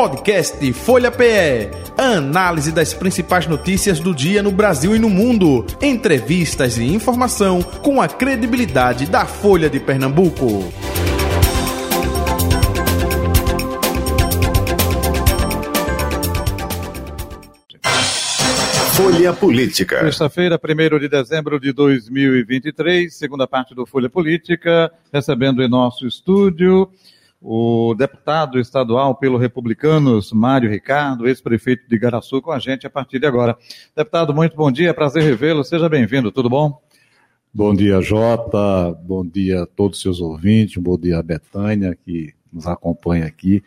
Podcast Folha PE. Análise das principais notícias do dia no Brasil e no mundo. Entrevistas e informação com a credibilidade da Folha de Pernambuco. Folha Política. Sexta-feira, 1 de dezembro de 2023, segunda parte do Folha Política, recebendo em nosso estúdio o deputado estadual pelo Republicanos, Mário Ricardo, ex-prefeito de Garaçu, com a gente a partir de agora. Deputado, muito bom dia, prazer revê-lo, seja bem-vindo, tudo bom? Bom dia, Jota, bom dia a todos os seus ouvintes, bom dia a Betânia, que nos acompanha aqui.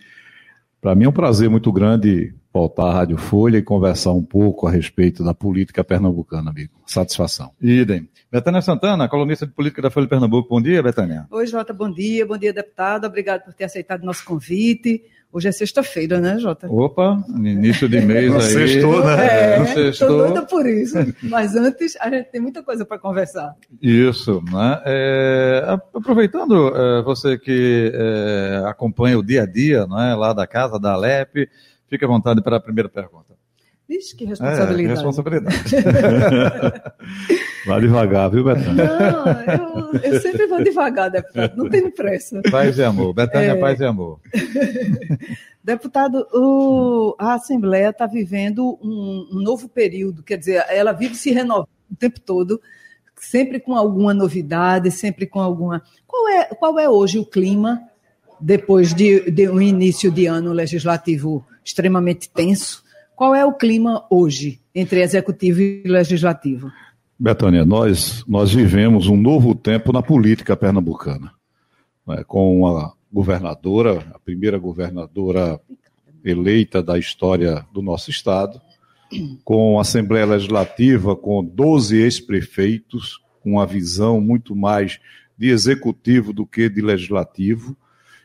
Para mim é um prazer muito grande voltar à Rádio Folha e conversar um pouco a respeito da política pernambucana, amigo. Satisfação. Idem. Betânia Santana, colunista de política da Folha de Pernambuco. Bom dia, Betânia. Oi, Jota, bom dia. Bom dia, deputado. Obrigado por ter aceitado nosso convite. Hoje é sexta-feira, né, Jota? Opa, início de mês aí. Sextou, né? É, sextou. tô doida por isso. Mas antes, a gente tem muita coisa para conversar. Isso, né? É, aproveitando é, você que é, acompanha o dia a dia, né, lá da casa da Alep, Fique à vontade para a primeira pergunta. Vixe, que responsabilidade. É, responsabilidade. Vai devagar, viu, Betânia? Não, eu, eu, sempre vou devagar, deputado. Não tenho pressa. Paz e amor. Betânia, é... paz e amor. Deputado, o, a Assembleia está vivendo um, um, novo período, quer dizer, ela vive se renovando o tempo todo, sempre com alguma novidade, sempre com alguma. Qual é, qual é hoje o clima depois de, de um início de ano legislativo extremamente tenso. Qual é o clima hoje entre executivo e legislativo? Betânia, nós, nós vivemos um novo tempo na política pernambucana, né, com a governadora, a primeira governadora eleita da história do nosso estado, com a Assembleia Legislativa, com 12 ex-prefeitos, com uma visão muito mais de executivo do que de legislativo,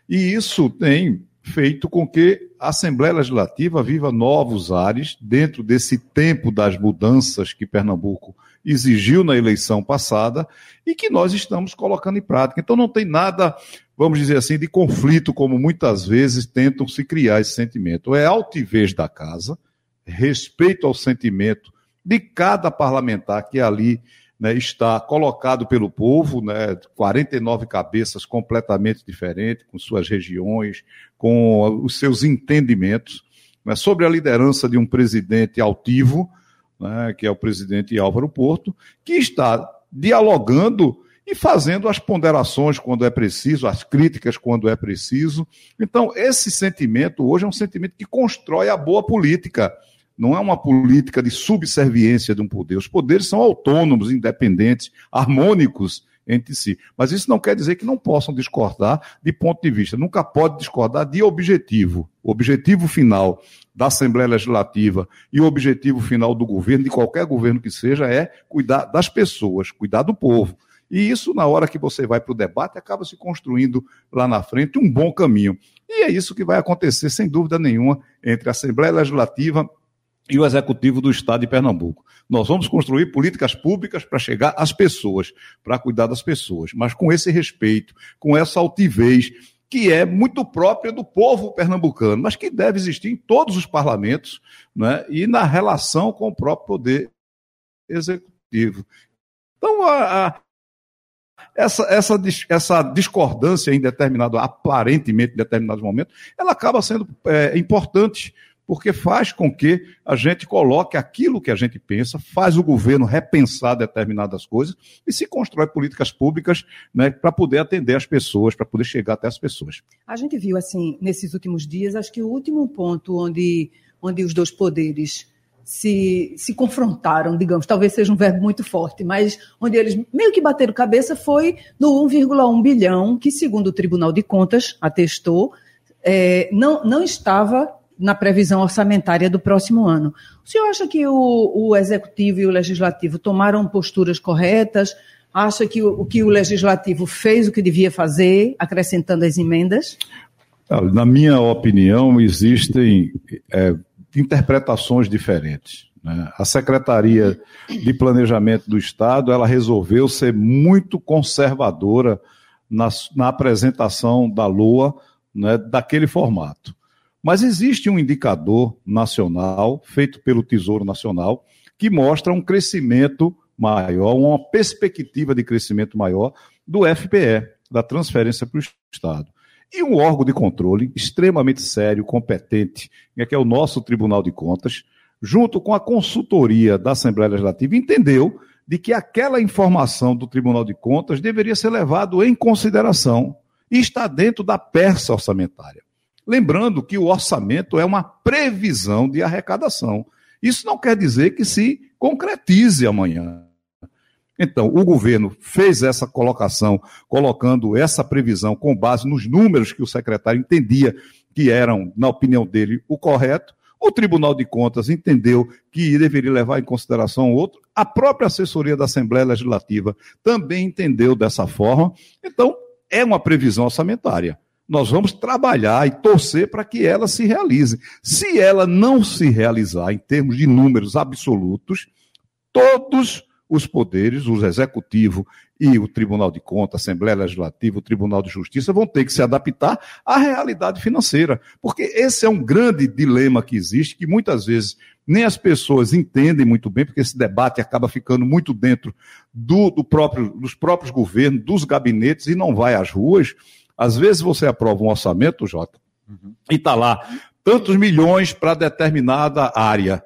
e isso tem feito com que a Assembleia Legislativa viva novos ares dentro desse tempo das mudanças que Pernambuco exigiu na eleição passada e que nós estamos colocando em prática. Então não tem nada, vamos dizer assim, de conflito, como muitas vezes tentam se criar esse sentimento. É altivez da casa, respeito ao sentimento de cada parlamentar que ali né, está colocado pelo povo, né, 49 cabeças completamente diferentes, com suas regiões, com os seus entendimentos, né, sobre a liderança de um presidente altivo, né, que é o presidente Álvaro Porto, que está dialogando e fazendo as ponderações quando é preciso, as críticas quando é preciso. Então, esse sentimento hoje é um sentimento que constrói a boa política não é uma política de subserviência de um poder. Os poderes são autônomos, independentes, harmônicos entre si. Mas isso não quer dizer que não possam discordar de ponto de vista. Nunca pode discordar de objetivo. O objetivo final da Assembleia Legislativa e o objetivo final do governo, de qualquer governo que seja, é cuidar das pessoas, cuidar do povo. E isso, na hora que você vai para o debate, acaba se construindo lá na frente um bom caminho. E é isso que vai acontecer, sem dúvida nenhuma, entre a Assembleia Legislativa e o Executivo do Estado de Pernambuco. Nós vamos construir políticas públicas para chegar às pessoas, para cuidar das pessoas, mas com esse respeito, com essa altivez que é muito própria do povo pernambucano, mas que deve existir em todos os parlamentos né, e na relação com o próprio poder executivo. Então, a, a, essa, essa, essa discordância em determinado, aparentemente em determinados momentos, ela acaba sendo é, importante porque faz com que a gente coloque aquilo que a gente pensa, faz o governo repensar determinadas coisas e se constrói políticas públicas né, para poder atender as pessoas, para poder chegar até as pessoas. A gente viu, assim, nesses últimos dias, acho que o último ponto onde, onde os dois poderes se, se confrontaram, digamos, talvez seja um verbo muito forte, mas onde eles meio que bateram cabeça foi no 1,1 bilhão, que, segundo o Tribunal de Contas atestou, é, não, não estava na previsão orçamentária do próximo ano. O senhor acha que o, o executivo e o legislativo tomaram posturas corretas? Acha que o, que o legislativo fez o que devia fazer, acrescentando as emendas? Na minha opinião, existem é, interpretações diferentes. Né? A Secretaria de Planejamento do Estado ela resolveu ser muito conservadora na, na apresentação da LOA né, daquele formato. Mas existe um indicador nacional, feito pelo Tesouro Nacional, que mostra um crescimento maior, uma perspectiva de crescimento maior do FPE, da transferência para o Estado. E um órgão de controle extremamente sério, competente, que é o nosso Tribunal de Contas, junto com a consultoria da Assembleia Legislativa, entendeu de que aquela informação do Tribunal de Contas deveria ser levado em consideração e está dentro da peça orçamentária. Lembrando que o orçamento é uma previsão de arrecadação. Isso não quer dizer que se concretize amanhã. Então, o governo fez essa colocação, colocando essa previsão com base nos números que o secretário entendia que eram, na opinião dele, o correto. O Tribunal de Contas entendeu que deveria levar em consideração outro. A própria assessoria da Assembleia Legislativa também entendeu dessa forma. Então, é uma previsão orçamentária. Nós vamos trabalhar e torcer para que ela se realize. Se ela não se realizar em termos de números absolutos, todos os poderes, o executivo e o Tribunal de Contas, a Assembleia Legislativa, o Tribunal de Justiça vão ter que se adaptar à realidade financeira, porque esse é um grande dilema que existe, que muitas vezes nem as pessoas entendem muito bem, porque esse debate acaba ficando muito dentro do, do próprio, dos próprios governos, dos gabinetes e não vai às ruas. Às vezes você aprova um orçamento, Jota, uhum. e está lá tantos milhões para determinada área.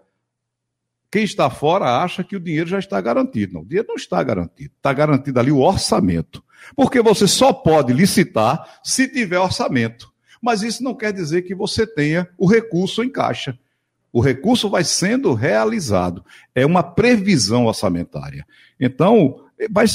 Quem está fora acha que o dinheiro já está garantido. Não, o dinheiro não está garantido. Está garantido ali o orçamento. Porque você só pode licitar se tiver orçamento. Mas isso não quer dizer que você tenha o recurso em caixa. O recurso vai sendo realizado. É uma previsão orçamentária. Então,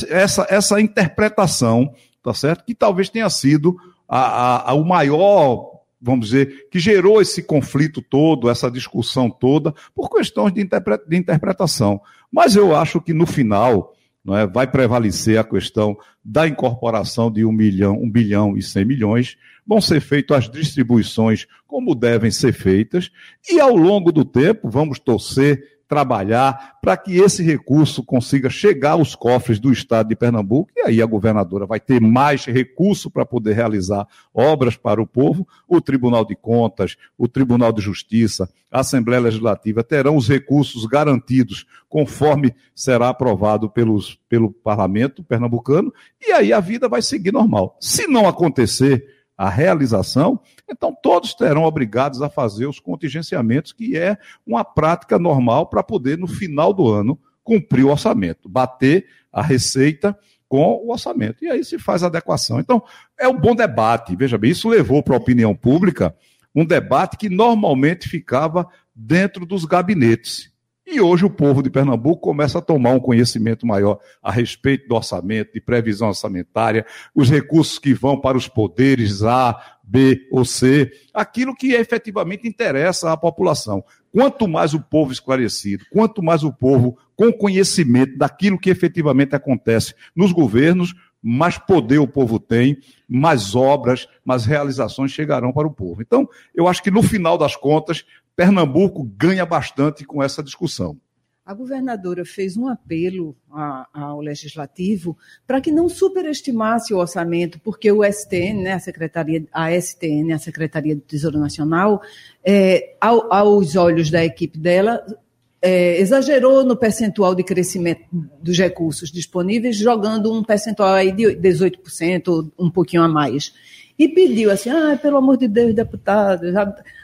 essa, essa interpretação, tá certo? Que talvez tenha sido a, a, a, o maior vamos dizer, que gerou esse conflito todo, essa discussão toda, por questões de, de interpretação. Mas eu acho que no final não é, vai prevalecer a questão da incorporação de um milhão, um bilhão e cem milhões, vão ser feitas as distribuições como devem ser feitas, e ao longo do tempo vamos torcer trabalhar para que esse recurso consiga chegar aos cofres do estado de Pernambuco, e aí a governadora vai ter mais recurso para poder realizar obras para o povo, o Tribunal de Contas, o Tribunal de Justiça, a Assembleia Legislativa terão os recursos garantidos conforme será aprovado pelos, pelo parlamento pernambucano, e aí a vida vai seguir normal. Se não acontecer, a realização, então todos terão obrigados a fazer os contingenciamentos, que é uma prática normal para poder, no final do ano, cumprir o orçamento, bater a receita com o orçamento. E aí se faz adequação. Então, é um bom debate. Veja bem, isso levou para a opinião pública um debate que normalmente ficava dentro dos gabinetes. E hoje o povo de Pernambuco começa a tomar um conhecimento maior a respeito do orçamento, de previsão orçamentária, os recursos que vão para os poderes A, B ou C, aquilo que efetivamente interessa à população. Quanto mais o povo esclarecido, quanto mais o povo com conhecimento daquilo que efetivamente acontece nos governos, mais poder o povo tem, mais obras, mais realizações chegarão para o povo. Então, eu acho que no final das contas, Pernambuco ganha bastante com essa discussão. A governadora fez um apelo ao legislativo para que não superestimasse o orçamento, porque o STN, né, a Secretaria, a STN, a Secretaria do Tesouro Nacional, é, ao, aos olhos da equipe dela, é, exagerou no percentual de crescimento dos recursos disponíveis, jogando um percentual aí de 18%, um pouquinho a mais. E pediu assim, ah, pelo amor de Deus, deputados,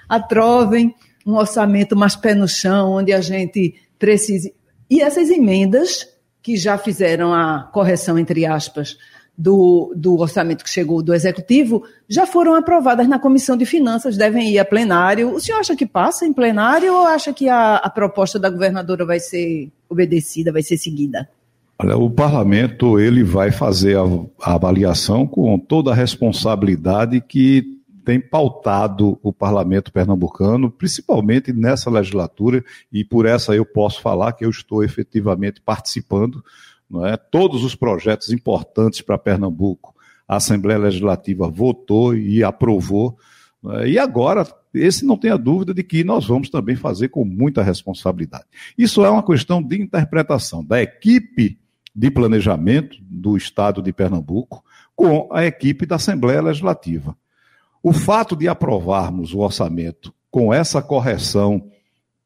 atrovem um orçamento mais pé no chão, onde a gente precise. E essas emendas, que já fizeram a correção, entre aspas, do, do orçamento que chegou do Executivo, já foram aprovadas na Comissão de Finanças, devem ir a plenário. O senhor acha que passa em plenário ou acha que a, a proposta da governadora vai ser obedecida, vai ser seguida? Olha, o parlamento ele vai fazer a, a avaliação com toda a responsabilidade que tem pautado o parlamento pernambucano, principalmente nessa legislatura, e por essa eu posso falar que eu estou efetivamente participando. Não é? Todos os projetos importantes para Pernambuco, a Assembleia Legislativa votou e aprovou. É? E agora, esse não tenha dúvida de que nós vamos também fazer com muita responsabilidade. Isso é uma questão de interpretação da equipe de planejamento do Estado de Pernambuco com a equipe da Assembleia Legislativa. O fato de aprovarmos o orçamento com essa correção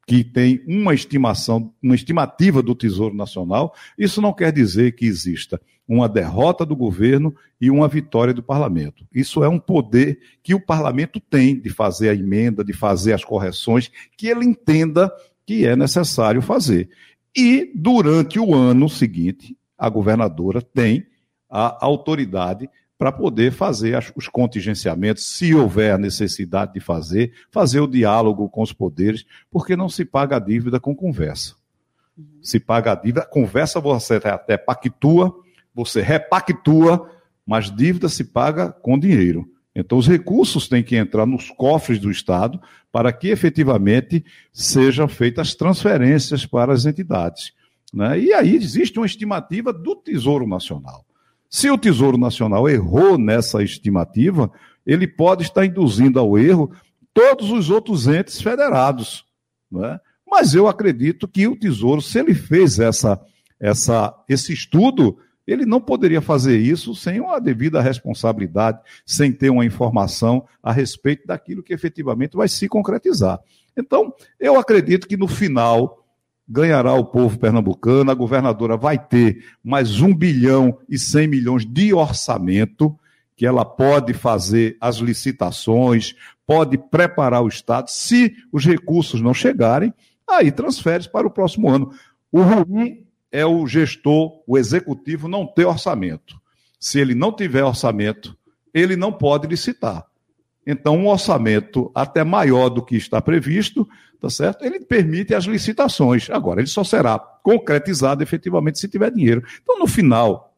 que tem uma estimação, uma estimativa do Tesouro Nacional, isso não quer dizer que exista uma derrota do governo e uma vitória do parlamento. Isso é um poder que o parlamento tem de fazer a emenda, de fazer as correções que ele entenda que é necessário fazer. E durante o ano seguinte, a governadora tem a autoridade para poder fazer os contingenciamentos, se houver necessidade de fazer, fazer o diálogo com os poderes, porque não se paga a dívida com conversa. Se paga a dívida, conversa você até pactua, você repactua, mas dívida se paga com dinheiro. Então, os recursos têm que entrar nos cofres do Estado para que efetivamente sejam feitas transferências para as entidades. Né? E aí existe uma estimativa do Tesouro Nacional. Se o Tesouro Nacional errou nessa estimativa, ele pode estar induzindo ao erro todos os outros entes federados. É? Mas eu acredito que o Tesouro, se ele fez essa, essa, esse estudo, ele não poderia fazer isso sem uma devida responsabilidade, sem ter uma informação a respeito daquilo que efetivamente vai se concretizar. Então, eu acredito que no final ganhará o povo pernambucano, a governadora vai ter mais um bilhão e cem milhões de orçamento, que ela pode fazer as licitações, pode preparar o Estado. Se os recursos não chegarem, aí transfere para o próximo ano. O ruim é o gestor, o executivo, não ter orçamento. Se ele não tiver orçamento, ele não pode licitar. Então, um orçamento até maior do que está previsto, tá certo? Ele permite as licitações. Agora, ele só será concretizado efetivamente se tiver dinheiro. Então, no final,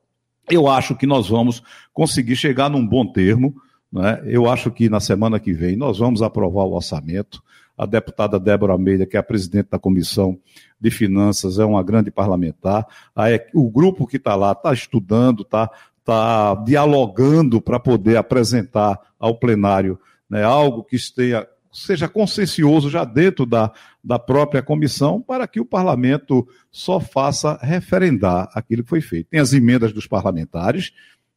eu acho que nós vamos conseguir chegar num bom termo. Né? Eu acho que na semana que vem nós vamos aprovar o orçamento. A deputada Débora Almeida, que é a presidente da Comissão de Finanças, é uma grande parlamentar. o grupo que está lá está estudando, está está dialogando para poder apresentar ao plenário né, algo que esteja, seja consciencioso já dentro da, da própria comissão, para que o parlamento só faça referendar aquilo que foi feito. Tem as emendas dos parlamentares,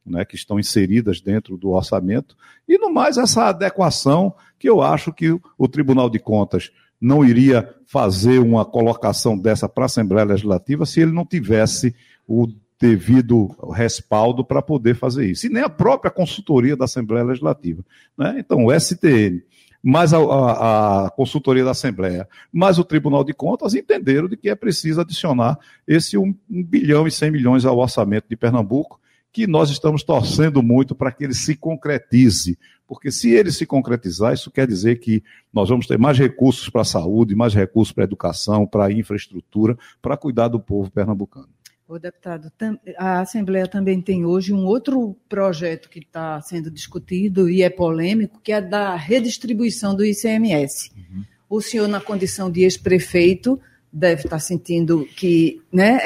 né, que estão inseridas dentro do orçamento, e no mais essa adequação que eu acho que o Tribunal de Contas não iria fazer uma colocação dessa para a Assembleia Legislativa se ele não tivesse o devido respaldo para poder fazer isso. E nem a própria consultoria da Assembleia Legislativa. Né? Então, o STN, mais a, a, a, consultoria da Assembleia, mais o Tribunal de Contas entenderam de que é preciso adicionar esse 1, 1 bilhão e 100 milhões ao orçamento de Pernambuco, que nós estamos torcendo muito para que ele se concretize. Porque se ele se concretizar, isso quer dizer que nós vamos ter mais recursos para a saúde, mais recursos para a educação, para a infraestrutura, para cuidar do povo pernambucano. O deputado, a Assembleia também tem hoje um outro projeto que está sendo discutido e é polêmico, que é da redistribuição do ICMS. Uhum. O senhor, na condição de ex-prefeito, deve estar sentindo que, né,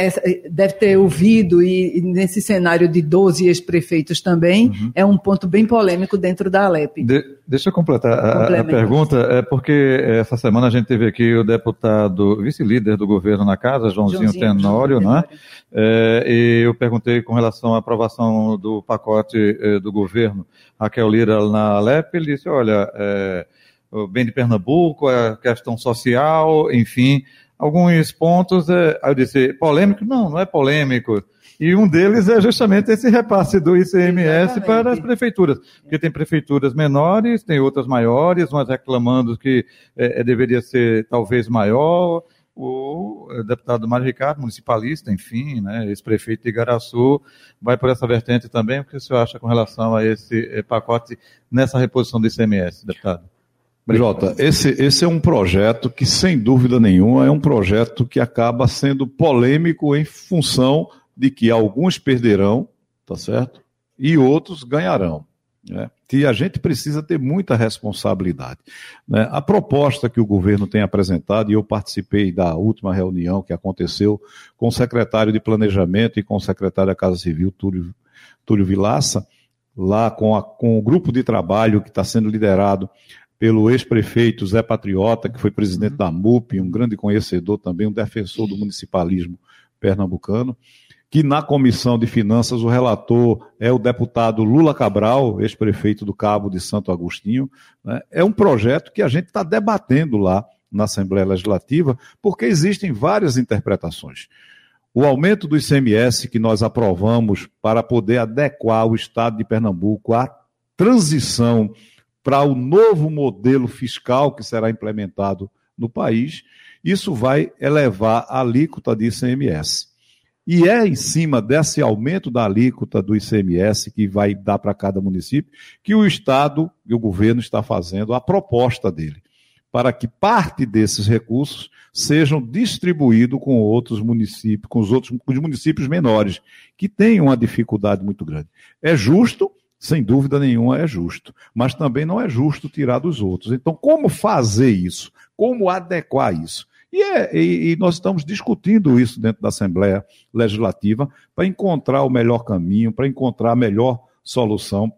deve ter ouvido, e, nesse cenário de 12 ex-prefeitos também, uhum. é um ponto bem polêmico dentro da Alep. De, deixa eu completar a, a, pergunta, é porque essa semana a gente teve aqui o deputado, vice-líder do governo na casa, Joãozinho, Joãozinho Tenório, né? É, e eu perguntei com relação à aprovação do pacote do governo, Raquel Lira na Alep, ele disse, olha, é, o bem de Pernambuco, a questão social, enfim, alguns pontos, é, eu disse, polêmico? Não, não é polêmico. E um deles é justamente esse repasse do ICMS Exatamente. para as prefeituras. Porque tem prefeituras menores, tem outras maiores, umas reclamando que é, é deveria ser talvez maior. O deputado Mário Ricardo, municipalista, enfim, né, ex-prefeito de Igaraçu, vai por essa vertente também. O que o senhor acha com relação a esse é, pacote nessa reposição do ICMS, deputado? Jota, esse, esse é um projeto que, sem dúvida nenhuma, é um projeto que acaba sendo polêmico em função de que alguns perderão, tá certo? E outros ganharão. Né? E a gente precisa ter muita responsabilidade. Né? A proposta que o governo tem apresentado, e eu participei da última reunião que aconteceu com o secretário de Planejamento e com o secretário da Casa Civil, Túlio, Túlio Vilaça, lá com, a, com o grupo de trabalho que está sendo liderado pelo ex-prefeito Zé Patriota, que foi presidente uhum. da MUP, um grande conhecedor também, um defensor do municipalismo pernambucano. que na Comissão de Finanças o relator é o deputado Lula Cabral, ex-prefeito do Cabo de Santo Agostinho. Né? É um projeto que a gente está debatendo lá na Assembleia Legislativa, porque existem várias interpretações. O aumento do ICMS que nós aprovamos para poder adequar o Estado de Pernambuco à transição para o novo modelo fiscal que será implementado no país, isso vai elevar a alíquota de ICMS. E é em cima desse aumento da alíquota do ICMS que vai dar para cada município que o Estado e o governo está fazendo a proposta dele, para que parte desses recursos sejam distribuídos com outros municípios, com os outros com os municípios menores, que têm uma dificuldade muito grande. É justo, sem dúvida nenhuma é justo, mas também não é justo tirar dos outros. Então, como fazer isso? Como adequar isso? E, é, e, e, nós estamos discutindo isso dentro da Assembleia Legislativa para encontrar o melhor caminho, para encontrar a melhor solução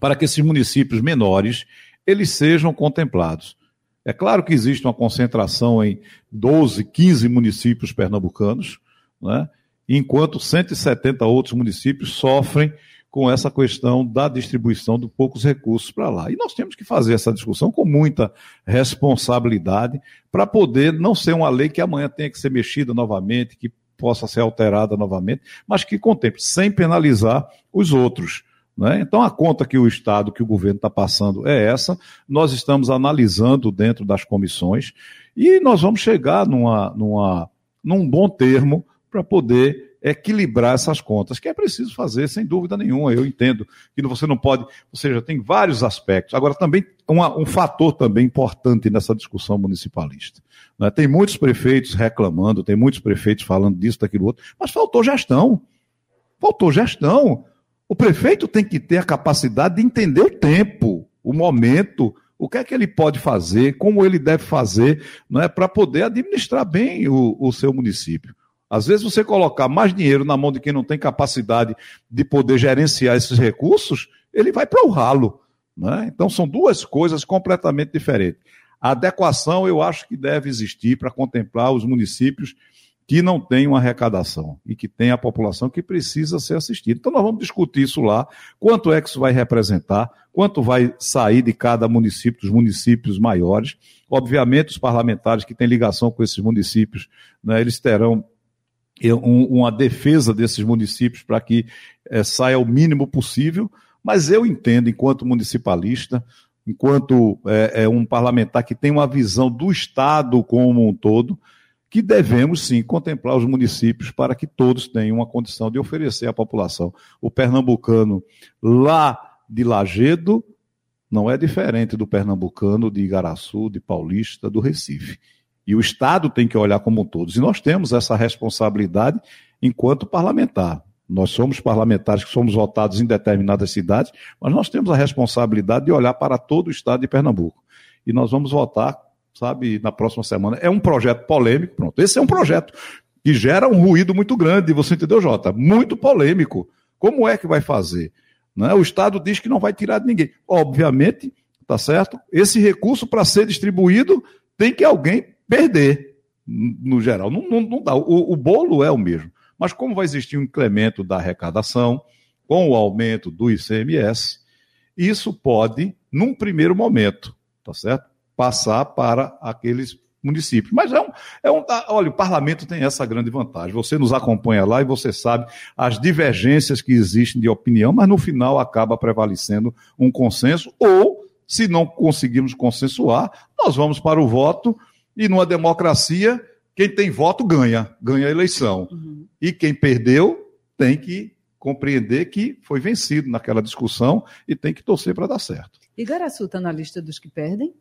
para que esses municípios menores eles sejam contemplados. É claro que existe uma concentração em 12, 15 municípios pernambucanos, né? enquanto 170 outros municípios sofrem com essa questão da distribuição de poucos recursos para lá. E nós temos que fazer essa discussão com muita responsabilidade para poder não ser uma lei que amanhã tenha que ser mexida novamente, que possa ser alterada novamente, mas que contemple, sem penalizar os outros. Né? Então, a conta que o Estado, que o governo está passando é essa, nós estamos analisando dentro das comissões e nós vamos chegar numa, numa, num bom termo para poder equilibrar essas contas, que é preciso fazer, sem dúvida nenhuma. Eu entendo que você não pode, ou seja, tem vários aspectos. Agora, também uma, um fator também importante nessa discussão municipalista. Né? Tem muitos prefeitos reclamando, tem muitos prefeitos falando disso, daquilo outro, mas faltou gestão. Faltou gestão. O prefeito tem que ter a capacidade de entender o tempo, o momento, o que é que ele pode fazer, como ele deve fazer, não é, para poder administrar bem o, o seu município. Às vezes você colocar mais dinheiro na mão de quem não tem capacidade de poder gerenciar esses recursos, ele vai para o ralo. Né? Então são duas coisas completamente diferentes. A adequação eu acho que deve existir para contemplar os municípios que não têm uma arrecadação e que tem a população que precisa ser assistida. Então nós vamos discutir isso lá, quanto é que isso vai representar, quanto vai sair de cada município, dos municípios maiores. Obviamente os parlamentares que têm ligação com esses municípios, né, eles terão uma defesa desses municípios para que é, saia o mínimo possível, mas eu entendo, enquanto municipalista, enquanto é, é, um parlamentar que tem uma visão do Estado como um todo, que devemos sim contemplar os municípios para que todos tenham uma condição de oferecer à população. O pernambucano lá de Lagedo não é diferente do pernambucano de Igaraçu, de Paulista, do Recife. E o Estado tem que olhar como um todo. E nós temos essa responsabilidade enquanto parlamentar. Nós somos parlamentares que somos votados em determinadas cidades, mas nós temos a responsabilidade de olhar para todo o Estado de Pernambuco. E nós vamos votar, sabe, na próxima semana. É um projeto polêmico, pronto. Esse é um projeto que gera um ruído muito grande, você entendeu, Jota? Muito polêmico. Como é que vai fazer? Né? O Estado diz que não vai tirar de ninguém. Obviamente, tá certo? Esse recurso, para ser distribuído, tem que alguém perder, no geral. Não, não, não dá. O, o, bolo é o mesmo. Mas como vai existir um incremento da arrecadação, com o aumento do ICMS, isso pode, num primeiro momento, tá certo? Passar para aqueles municípios. Mas é um, é um. Olha, o parlamento tem essa grande vantagem. Você nos acompanha lá e você sabe as divergências que existem de opinião, mas no final acaba prevalecendo um consenso, ou, se não conseguirmos consensuar, nós vamos para o voto e numa democracia, quem tem voto ganha, ganha a eleição. Uhum. E quem perdeu tem que compreender que foi vencido naquela discussão e tem que torcer para dar certo. Igaraçu está na lista dos que perdem?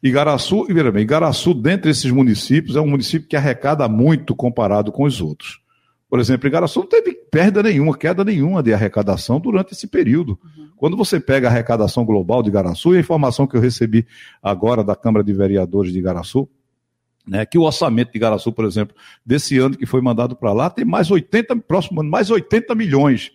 Igaraçu, veja bem, Igaraçu, dentre esses municípios, é um município que arrecada muito comparado com os outros. Por exemplo, Igaraçu não teve perda nenhuma, queda nenhuma de arrecadação durante esse período. Uhum. Quando você pega a arrecadação global de Igaraçu, e a informação que eu recebi agora da Câmara de Vereadores de Igaraçu, né, que o orçamento de Garaçu, por exemplo, desse ano que foi mandado para lá, tem mais 80, próximo ano, mais 80 milhões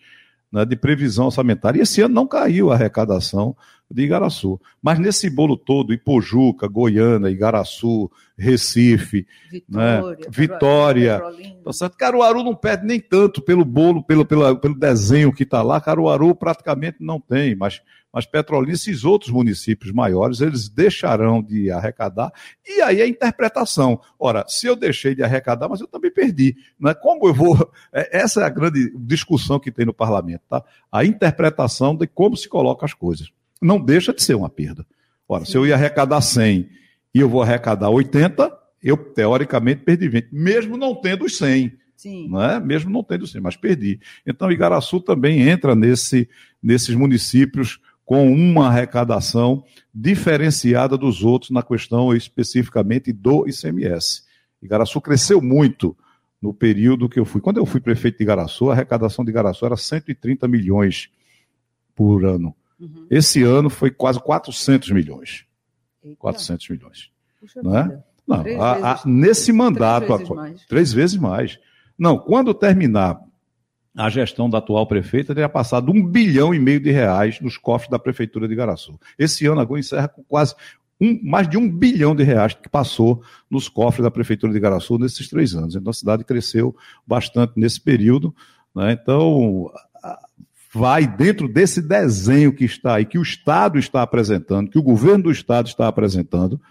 né, de previsão orçamentária. E esse ano não caiu a arrecadação de Igaraçu. Mas nesse bolo todo, Ipojuca, Goiânia, Igaraçu, Recife, Vitória, né? Vitória tá certo? Caruaru não perde nem tanto pelo bolo, pelo, pelo, pelo desenho que está lá. Caruaru praticamente não tem, mas mas Petrolina, esses outros municípios maiores, eles deixarão de arrecadar, e aí a interpretação. Ora, se eu deixei de arrecadar, mas eu também perdi. Não é? Como eu vou. É, essa é a grande discussão que tem no parlamento, tá? A interpretação de como se coloca as coisas. Não deixa de ser uma perda. Ora, Sim. se eu ia arrecadar 100 e eu vou arrecadar 80, eu teoricamente perdi 20, mesmo não tendo os 100. Sim. Não é? Mesmo não tendo 100, mas perdi. Então, Igaraçu também entra nesse, nesses municípios com uma arrecadação diferenciada dos outros na questão especificamente do ICMS. Igaraçu cresceu muito no período que eu fui. Quando eu fui prefeito de Igaraçu, a arrecadação de Igaraçu era 130 milhões por ano. Uhum. Esse ano foi quase 400 milhões. Eita. 400 milhões. Puxa não é? Não, a, a, nesse mandato, três vezes, a, três vezes mais. Não, quando terminar a gestão da atual prefeita teria passado um bilhão e meio de reais nos cofres da Prefeitura de Igaraçu. Esse ano agora encerra com quase um, mais de um bilhão de reais que passou nos cofres da Prefeitura de Igaraçu nesses três anos. Então a cidade cresceu bastante nesse período. Né? Então, vai dentro desse desenho que está aí, que o Estado está apresentando, que o governo do Estado está apresentando,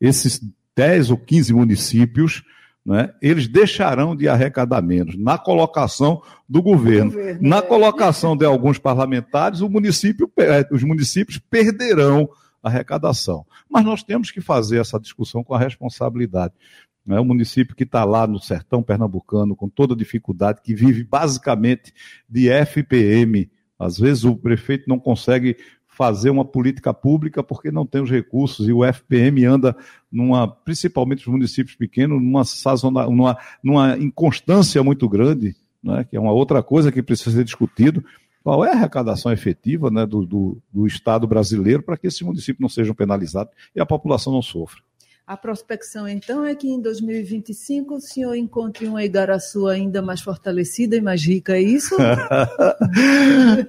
esses 10 ou 15 municípios né, eles deixarão de arrecadar menos na colocação do governo. governo na é. colocação de alguns parlamentares, o município, é, os municípios perderão a arrecadação. Mas nós temos que fazer essa discussão com a responsabilidade. É um município que está lá no sertão pernambucano, com toda dificuldade, que vive basicamente de FPM. Às vezes o prefeito não consegue fazer uma política pública porque não tem os recursos e o FPM anda numa, principalmente os municípios pequenos, numa, sazona, numa, numa inconstância muito grande, né, que é uma outra coisa que precisa ser discutido. Qual é a arrecadação efetiva né, do, do, do Estado brasileiro para que esses municípios não sejam penalizados e a população não sofra? A prospecção, então, é que em 2025 o senhor encontre uma Igaraçu ainda mais fortalecida e mais rica, é isso?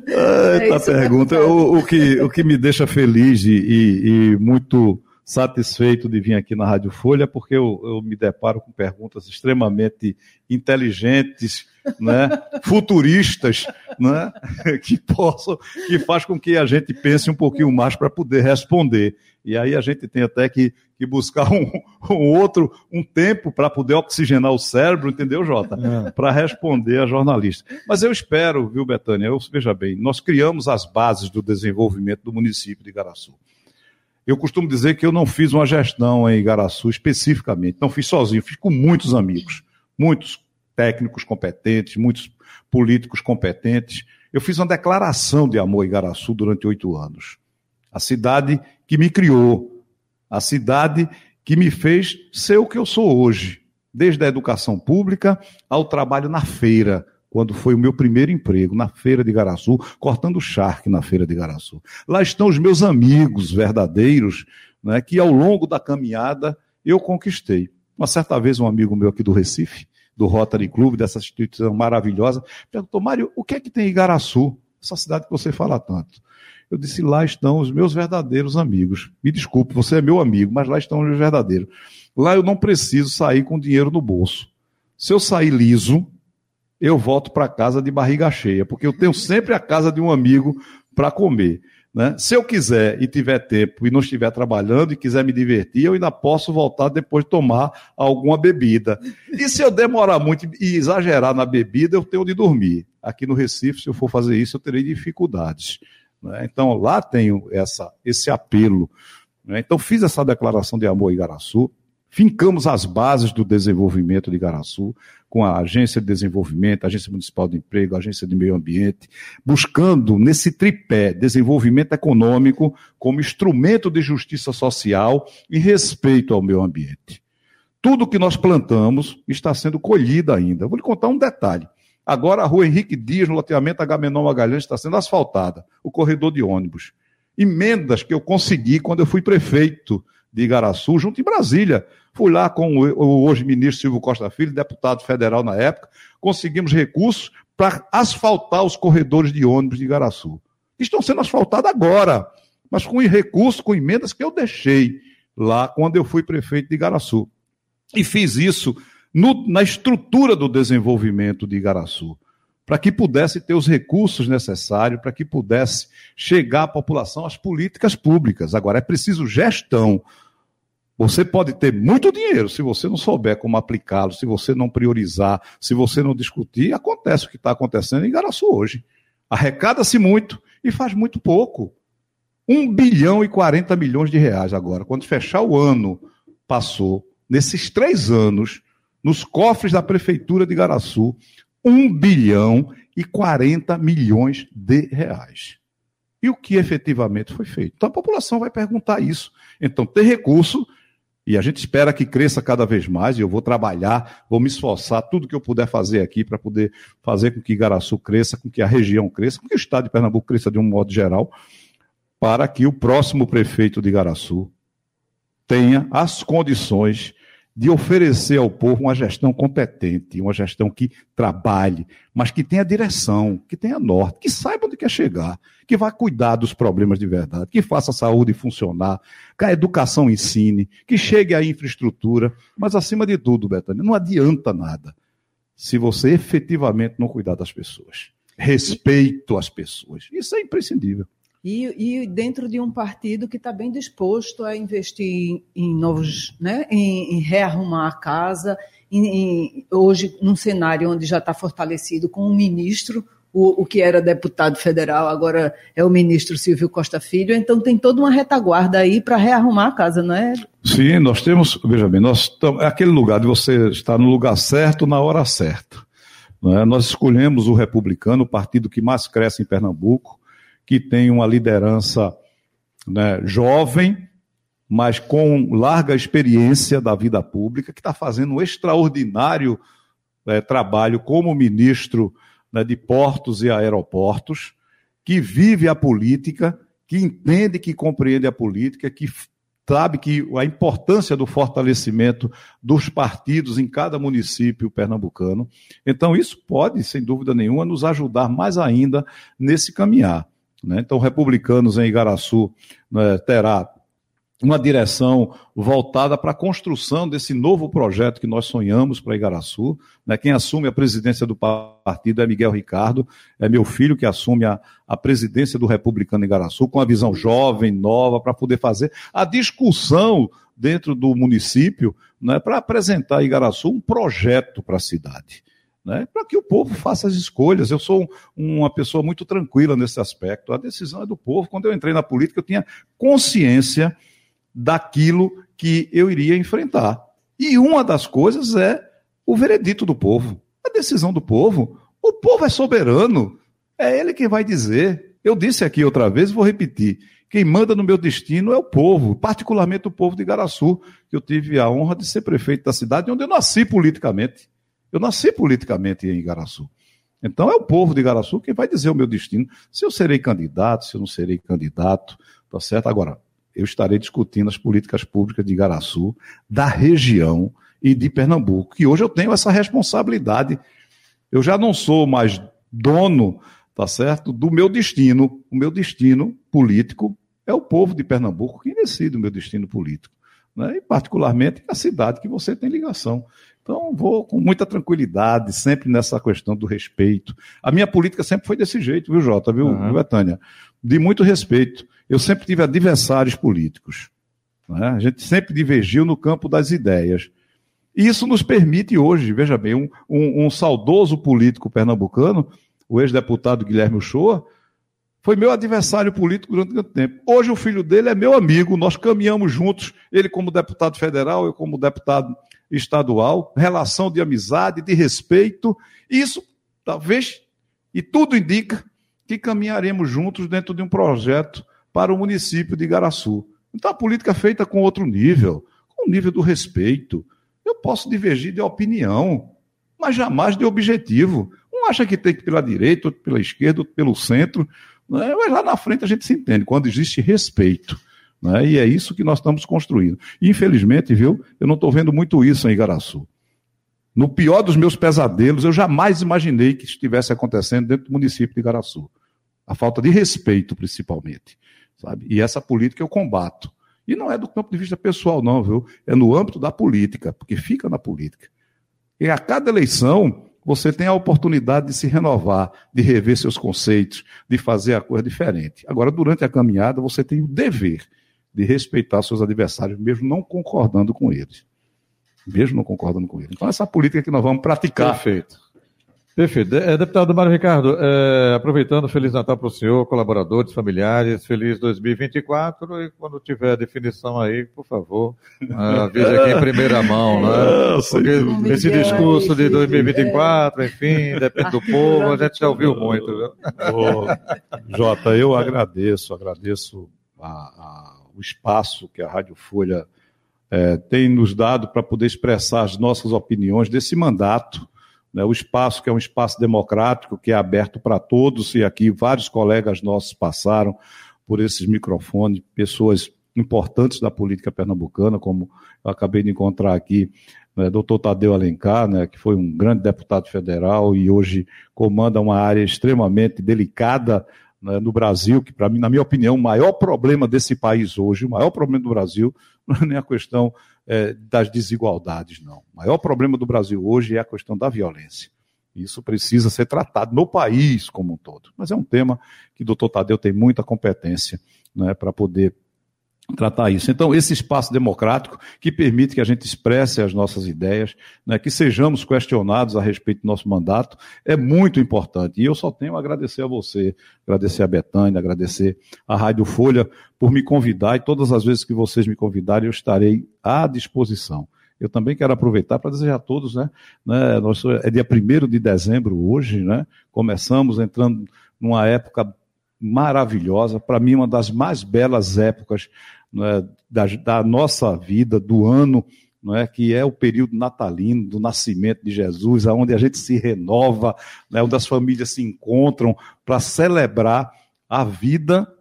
é isso pergunta. O, o, que, o que me deixa feliz e, e, e, muito satisfeito de vir aqui na Rádio Folha, porque eu, eu me deparo com perguntas extremamente inteligentes, né, futuristas, né, que possam, que faz com que a gente pense um pouquinho mais para poder responder. E aí a gente tem até que, que buscar um, um outro, um tempo para poder oxigenar o cérebro, entendeu, Jota? É. Para responder a jornalista. Mas eu espero, viu, Betânia, eu, veja bem, nós criamos as bases do desenvolvimento do município de Igaraçu. Eu costumo dizer que eu não fiz uma gestão em Igaraçu especificamente, não fiz sozinho, fiz com muitos amigos, muitos técnicos competentes, muitos políticos competentes. Eu fiz uma declaração de amor a Igaraçu durante oito anos. A cidade que me criou, a cidade que me fez ser o que eu sou hoje, desde a educação pública ao trabalho na feira, quando foi o meu primeiro emprego, na feira de Garaçu, cortando charque na feira de Garaçu. Lá estão os meus amigos verdadeiros, né, que ao longo da caminhada eu conquistei. Uma certa vez, um amigo meu aqui do Recife, do Rotary Club, dessa instituição maravilhosa, perguntou: Mário, o que é que tem em Igaraçu, essa cidade que você fala tanto? Eu disse: lá estão os meus verdadeiros amigos. Me desculpe, você é meu amigo, mas lá estão os meus verdadeiros. Lá eu não preciso sair com dinheiro no bolso. Se eu sair liso, eu volto para casa de barriga cheia, porque eu tenho sempre a casa de um amigo para comer. Né? Se eu quiser e tiver tempo e não estiver trabalhando e quiser me divertir, eu ainda posso voltar depois de tomar alguma bebida. E se eu demorar muito e exagerar na bebida, eu tenho de dormir. Aqui no Recife, se eu for fazer isso, eu terei dificuldades. Né? Então, lá tenho essa, esse apelo. Né? Então, fiz essa declaração de amor em Igaraçu, fincamos as bases do desenvolvimento de Igaraçu, com a Agência de Desenvolvimento, Agência Municipal de Emprego, Agência de Meio Ambiente, buscando nesse tripé desenvolvimento econômico como instrumento de justiça social e respeito ao meio ambiente. Tudo que nós plantamos está sendo colhido ainda. vou lhe contar um detalhe. Agora a rua Henrique Dias, no loteamento Agamenon Magalhães, está sendo asfaltada, o corredor de ônibus. Emendas que eu consegui quando eu fui prefeito de Igaraçu, junto em Brasília. Fui lá com o hoje ministro Silvio Costa Filho, deputado federal na época, conseguimos recursos para asfaltar os corredores de ônibus de Igaraçu. Estão sendo asfaltados agora, mas com recurso, com emendas que eu deixei lá quando eu fui prefeito de Igaraçu. E fiz isso no, na estrutura do desenvolvimento de Igaraçu, para que pudesse ter os recursos necessários, para que pudesse chegar à população as políticas públicas. Agora, é preciso gestão. Você pode ter muito dinheiro, se você não souber como aplicá-lo, se você não priorizar, se você não discutir, acontece o que está acontecendo em Igaraçu hoje. Arrecada-se muito e faz muito pouco. 1 bilhão e 40 milhões de reais agora. Quando fechar o ano, passou, nesses três anos, nos cofres da Prefeitura de Garaçu, 1 bilhão e 40 milhões de reais. E o que efetivamente foi feito? Então a população vai perguntar isso. Então, ter recurso, e a gente espera que cresça cada vez mais, e eu vou trabalhar, vou me esforçar, tudo que eu puder fazer aqui para poder fazer com que Garaçu cresça, com que a região cresça, com que o estado de Pernambuco cresça de um modo geral, para que o próximo prefeito de Garaçu tenha as condições de oferecer ao povo uma gestão competente, uma gestão que trabalhe, mas que tenha direção, que tenha norte, que saiba onde quer chegar, que vá cuidar dos problemas de verdade, que faça a saúde funcionar, que a educação ensine, que chegue à infraestrutura, mas acima de tudo, Betânia, não adianta nada se você efetivamente não cuidar das pessoas. Respeito às pessoas. Isso é imprescindível. E, e, dentro de um partido que está bem disposto a investir em, em novos, né, em, em, rearrumar a casa, em, hoje num cenário onde já está fortalecido com um ministro, o, o, que era deputado federal agora é o ministro Silvio Costa Filho, então tem toda uma retaguarda aí para rearrumar a casa, não é? Sim, nós temos, veja bem, nós é aquele lugar de você estar no lugar certo na hora certa. É? Nós escolhemos o republicano, o partido que mais cresce em Pernambuco, que tem uma liderança né, jovem, mas com larga experiência da vida pública, que está fazendo um extraordinário né, trabalho como ministro né, de portos e aeroportos, que vive a política, que entende, que compreende a política, que sabe que a importância do fortalecimento dos partidos em cada município pernambucano. Então, isso pode, sem dúvida nenhuma, nos ajudar mais ainda nesse caminhar. Né? Então, republicanos em Igaraçu né, terá uma direção voltada para a construção desse novo projeto que nós sonhamos para Igaraçu. Né? Quem assume a presidência do partido é Miguel Ricardo, é meu filho que assume a, a presidência do Republicano Igaraçu, com a visão jovem, nova, para poder fazer a discussão dentro do município né, para apresentar a Igaraçu um projeto para a cidade né, para que o povo faça as escolhas. Eu sou uma pessoa muito tranquila nesse aspecto. A decisão é do povo. Quando eu entrei na política, eu tinha consciência daquilo que eu iria enfrentar. E uma das coisas é o veredito do povo, a decisão do povo. O povo é soberano, é ele quem vai dizer. Eu disse aqui outra vez, vou repetir. Quem manda no meu destino é o povo, particularmente o povo de Garaçu, que eu tive a honra de ser prefeito da cidade onde eu nasci politicamente. Eu nasci politicamente em Igaraçu. Então é o povo de Igaraçu quem vai dizer o meu destino. Se eu serei candidato, se eu não serei candidato, tá certo? Agora, eu estarei discutindo as políticas públicas de Igaraçu, da região e de Pernambuco. E hoje eu tenho essa responsabilidade. Eu já não sou mais dono, tá certo, do meu destino. O meu destino político é o povo de Pernambuco quem decide o meu destino político. Né? E particularmente a cidade que você tem ligação. Então, vou com muita tranquilidade, sempre nessa questão do respeito. A minha política sempre foi desse jeito, viu, Jota, viu, uhum. Betânia? De muito respeito. Eu sempre tive adversários políticos. Né? A gente sempre divergiu no campo das ideias. E isso nos permite hoje, veja bem, um, um, um saudoso político pernambucano, o ex-deputado Guilherme Uchoa, foi meu adversário político durante muito tempo. Hoje o filho dele é meu amigo, nós caminhamos juntos, ele como deputado federal, eu como deputado estadual, relação de amizade, de respeito. Isso, talvez, e tudo indica que caminharemos juntos dentro de um projeto para o município de Igaraçu. Então, a política é feita com outro nível, com o nível do respeito. Eu posso divergir de opinião, mas jamais de objetivo. Um acha que tem que ir pela direita, outro pela esquerda, outro pelo centro. Né? Mas lá na frente a gente se entende, quando existe respeito. Né? E é isso que nós estamos construindo. infelizmente, viu, eu não estou vendo muito isso em Igaraçu. No pior dos meus pesadelos, eu jamais imaginei que estivesse acontecendo dentro do município de Igaraçu. A falta de respeito, principalmente. sabe? E essa política eu combato. E não é do ponto de vista pessoal, não, viu? É no âmbito da política, porque fica na política. E a cada eleição, você tem a oportunidade de se renovar, de rever seus conceitos, de fazer a coisa diferente. Agora, durante a caminhada, você tem o dever de respeitar seus adversários, mesmo não concordando com eles. Mesmo não concordando com eles. Então, essa política que nós vamos praticar. Perfeito. Perfeito. É, deputado Mário Ricardo, é, aproveitando, Feliz Natal para o senhor, colaboradores, familiares, feliz 2024 e quando tiver a definição aí, por favor, avise aqui em primeira mão, né? Porque esse discurso de 2024, enfim, depende do povo, a gente já ouviu muito. Viu? Ô, Jota, eu agradeço, agradeço a, a, o espaço que a Rádio Folha é, tem nos dado para poder expressar as nossas opiniões desse mandato né, o espaço que é um espaço democrático, que é aberto para todos, e aqui vários colegas nossos passaram por esses microfones, pessoas importantes da política pernambucana, como eu acabei de encontrar aqui, né, doutor Tadeu Alencar, né, que foi um grande deputado federal e hoje comanda uma área extremamente delicada né, no Brasil, que para mim, na minha opinião, o maior problema desse país hoje, o maior problema do Brasil, não é nem a questão é, das desigualdades, não. O maior problema do Brasil hoje é a questão da violência. Isso precisa ser tratado no país como um todo. Mas é um tema que o doutor Tadeu tem muita competência né, para poder tratar isso. Então, esse espaço democrático que permite que a gente expresse as nossas ideias, né, que sejamos questionados a respeito do nosso mandato, é muito importante. E eu só tenho a agradecer a você, agradecer a Betânia, agradecer a Rádio Folha por me convidar e todas as vezes que vocês me convidarem eu estarei à disposição. Eu também quero aproveitar para desejar a todos, né? né nós, é dia 1 de dezembro hoje, né? Começamos entrando numa época maravilhosa, para mim, uma das mais belas épocas é, da, da, nossa vida, do ano, não é, que é o período natalino, do nascimento de Jesus, onde a gente se renova, né, onde as famílias se encontram para celebrar a vida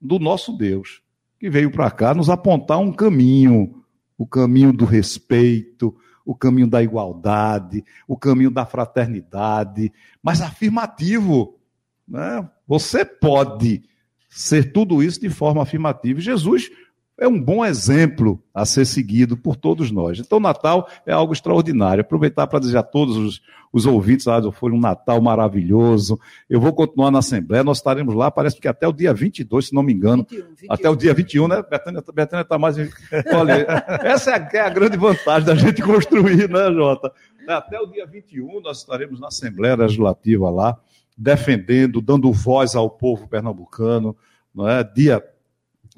do nosso Deus, que veio para cá nos apontar um caminho, o caminho do respeito, o caminho da igualdade, o caminho da fraternidade, mas afirmativo. Né? Você pode ser tudo isso de forma afirmativa. Jesus é um bom exemplo a ser seguido por todos nós. Então, o Natal é algo extraordinário. Aproveitar para dizer a todos os, os ouvintes, ah, foi um Natal maravilhoso. Eu vou continuar na Assembleia, nós estaremos lá, parece que até o dia 22, se não me engano. 21, 21. Até o dia 21, né? Betânia está mais. Olha, essa é a, é a, grande vantagem da gente construir, né, Jota? Até o dia 21, nós estaremos na Assembleia Legislativa lá defendendo, dando voz ao povo pernambucano. É? Dia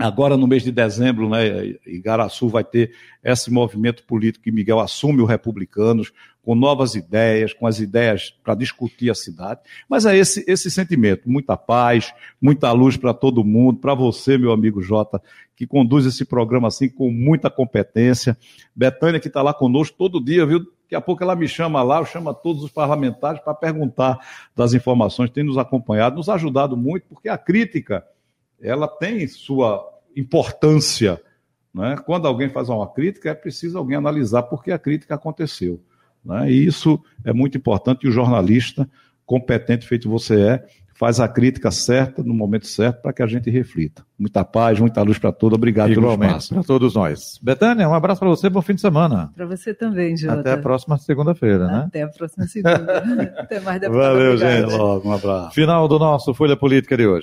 Agora, no mês de dezembro, né, Igaraçu vai ter esse movimento político que Miguel assume os republicanos, com novas ideias, com as ideias para discutir a cidade. Mas é esse, esse sentimento, muita paz, muita luz para todo mundo, para você, meu amigo Jota, que conduz esse programa assim com muita competência. Betânia, que está lá conosco todo dia, viu? Daqui a pouco ela me chama lá, eu chamo todos os parlamentares para perguntar das informações, tem nos acompanhado, nos ajudado muito, porque a crítica, ela tem sua importância. Né? Quando alguém faz uma crítica, é preciso alguém analisar por que a crítica aconteceu. Né? E isso é muito importante, e o jornalista, competente feito você é, faz a crítica certa no momento certo para que a gente reflita. Muita paz, muita luz para todos. Obrigado Igualmente, pelo espaço. Para todos nós. Betânia, um abraço para você, bom fim de semana. Para você também, Jota. Até a próxima segunda-feira, né? Até a próxima segunda. Até mais depois. Valeu, Obrigado. gente. Logo, um abraço. Final do nosso Folha Política de hoje.